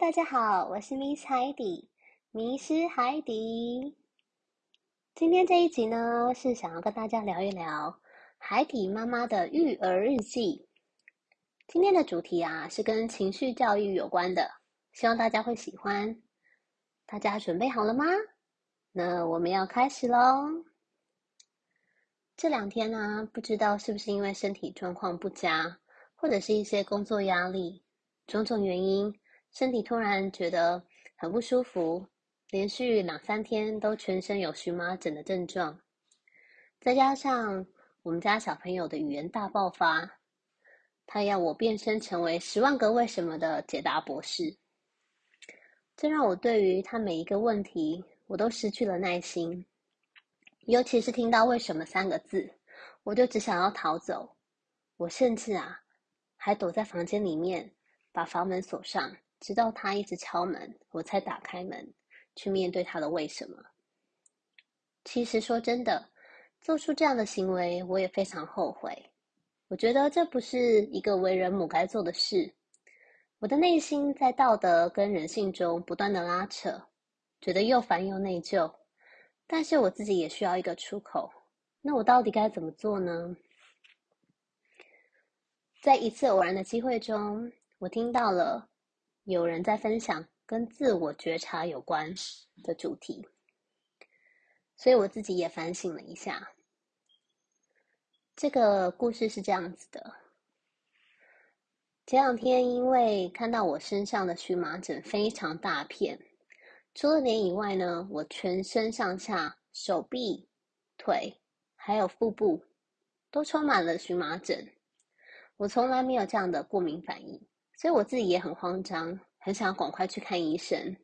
大家好，我是 Miss 海底，迷失海底。今天这一集呢，是想要跟大家聊一聊海底妈妈的育儿日记。今天的主题啊，是跟情绪教育有关的，希望大家会喜欢。大家准备好了吗？那我们要开始喽。这两天呢、不知道是不是因为身体状况不佳，或者是一些工作压力，种种原因，身体突然觉得很不舒服，连续两三天都全身有荨麻疹的症状，再加上我们家小朋友的语言大爆发，他要我变身成为十万个为什么的解答博士，这让我对于他每一个问题，我都失去了耐心。尤其是听到“为什么”三个字，我就只想要逃走。我甚至啊，还躲在房间里面，把房门锁上，直到他一直敲门，我才打开门，去面对他的“为什么”。其实说真的，做出这样的行为，我也非常后悔。我觉得这不是一个为人母该做的事。我的内心在道德跟人性中不断的拉扯，觉得又烦又内疚。但是我自己也需要一个出口，那我到底该怎么做呢？在一次偶然的机会中，我听到了有人在分享跟自我觉察有关的主题，所以我自己也反省了一下。这个故事是这样子的：前两天因为看到我身上的荨麻疹非常大片。除了脸以外呢，我全身上下、手臂、腿，还有腹部，都充满了荨麻疹。我从来没有这样的过敏反应，所以我自己也很慌张，很想赶快去看医生。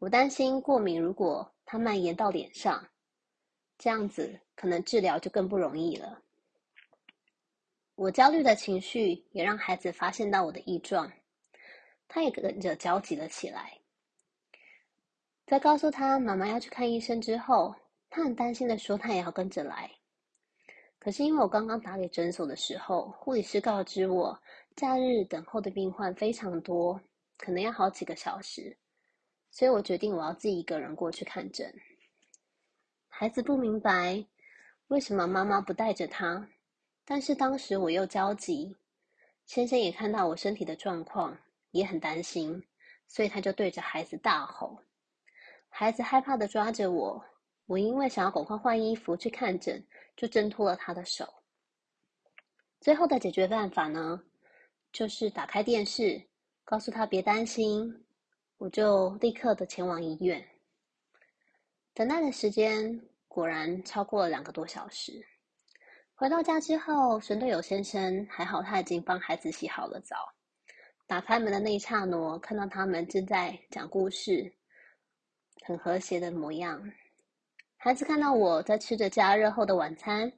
我担心过敏如果它蔓延到脸上，这样子可能治疗就更不容易了。我焦虑的情绪也让孩子发现到我的异状，他也跟着焦急了起来。在告诉他妈妈要去看医生之后，他很担心的说他也要跟着来。可是因为我刚刚打给诊所的时候，护理师告知我，假日等候的病患非常多，可能要好几个小时，所以我决定我要自己一个人过去看诊。孩子不明白为什么妈妈不带着他，但是当时我又焦急，先生也看到我身体的状况，也很担心，所以他就对着孩子大吼。孩子害怕的抓着我，我因为想要赶快换衣服去看诊，就挣脱了他的手。最后的解决办法呢，就是打开电视，告诉他别担心，我就立刻的前往医院。等待的时间果然超过了两个多小时。回到家之后，神队友先生还好，他已经帮孩子洗好了澡。打开门的那一刹那，看到他们正在讲故事。很和谐的模样。孩子看到我在吃着加热后的晚餐，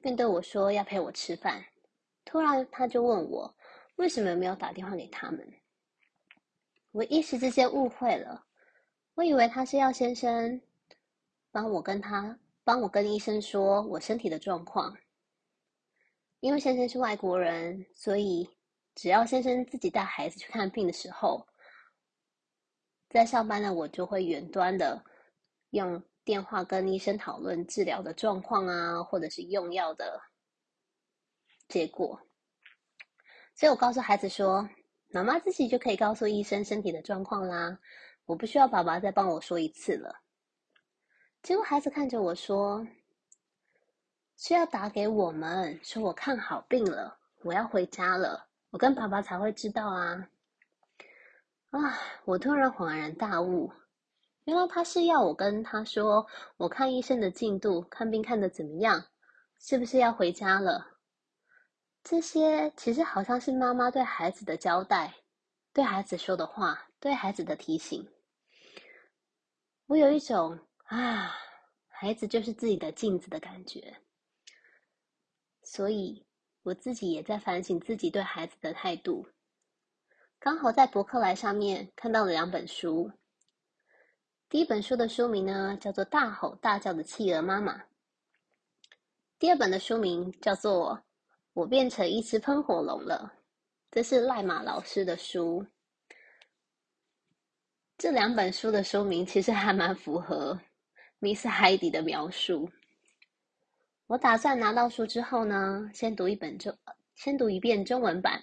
并对我说要陪我吃饭。突然，他就问我为什么没有打电话给他们。我一时之间误会了，我以为他是要先生帮我跟他帮我跟医生说我身体的状况。因为先生是外国人，所以只要先生自己带孩子去看病的时候。在上班呢，我就会远端的用电话跟医生讨论治疗的状况啊，或者是用药的结果。所以我告诉孩子说，妈妈自己就可以告诉医生身体的状况啦，我不需要爸爸再帮我说一次了。结果孩子看着我说，需要打给我们，说我看好病了，我要回家了，我跟爸爸才会知道啊。啊！我突然恍然大悟，原来他是要我跟他说，我看医生的进度，看病看得怎么样，是不是要回家了？这些其实好像是妈妈对孩子的交代，对孩子说的话，对孩子的提醒。我有一种啊，孩子就是自己的镜子的感觉，所以我自己也在反省自己对孩子的态度。刚好在博客来上面看到了两本书。第一本书的书名呢，叫做《大吼大叫的企鹅妈妈》。第二本的书名叫做《我变成一只喷火龙了》，这是赖马老师的书。这两本书的书名其实还蛮符合 Miss Heidi 的描述。我打算拿到书之后呢，先读一本中，先读一遍中文版，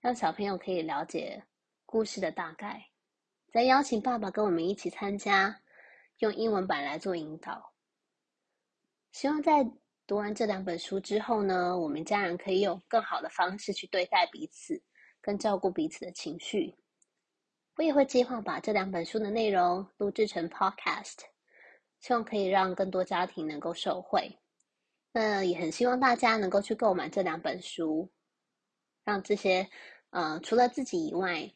让小朋友可以了解故事的大概，再邀请爸爸跟我们一起参加，用英文版来做引导。希望在读完这两本书之后呢，我们家人可以用更好的方式去对待彼此，跟照顾彼此的情绪。我也会计划把这两本书的内容录制成 Podcast，希望可以让更多家庭能够受惠。那也很希望大家能够去购买这两本书，让这些呃除了自己以外，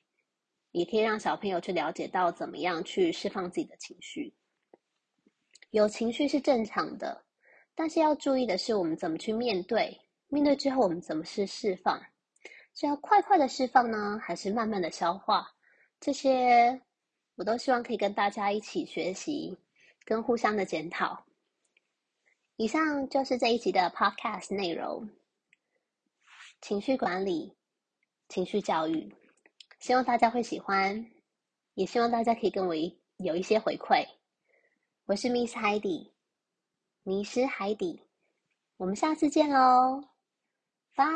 也可以让小朋友去了解到怎么样去释放自己的情绪。有情绪是正常的，但是要注意的是，我们怎么去面对？面对之后，我们怎么去释放？是要快快的释放呢，还是慢慢的消化？这些我都希望可以跟大家一起学习，跟互相的检讨。以上就是这一集的 Podcast 内容，情绪管理、情绪教育，希望大家会喜欢，也希望大家可以跟我有一些回馈。我是 Miss Heidi，迷失海底，我们下次见喽，拜。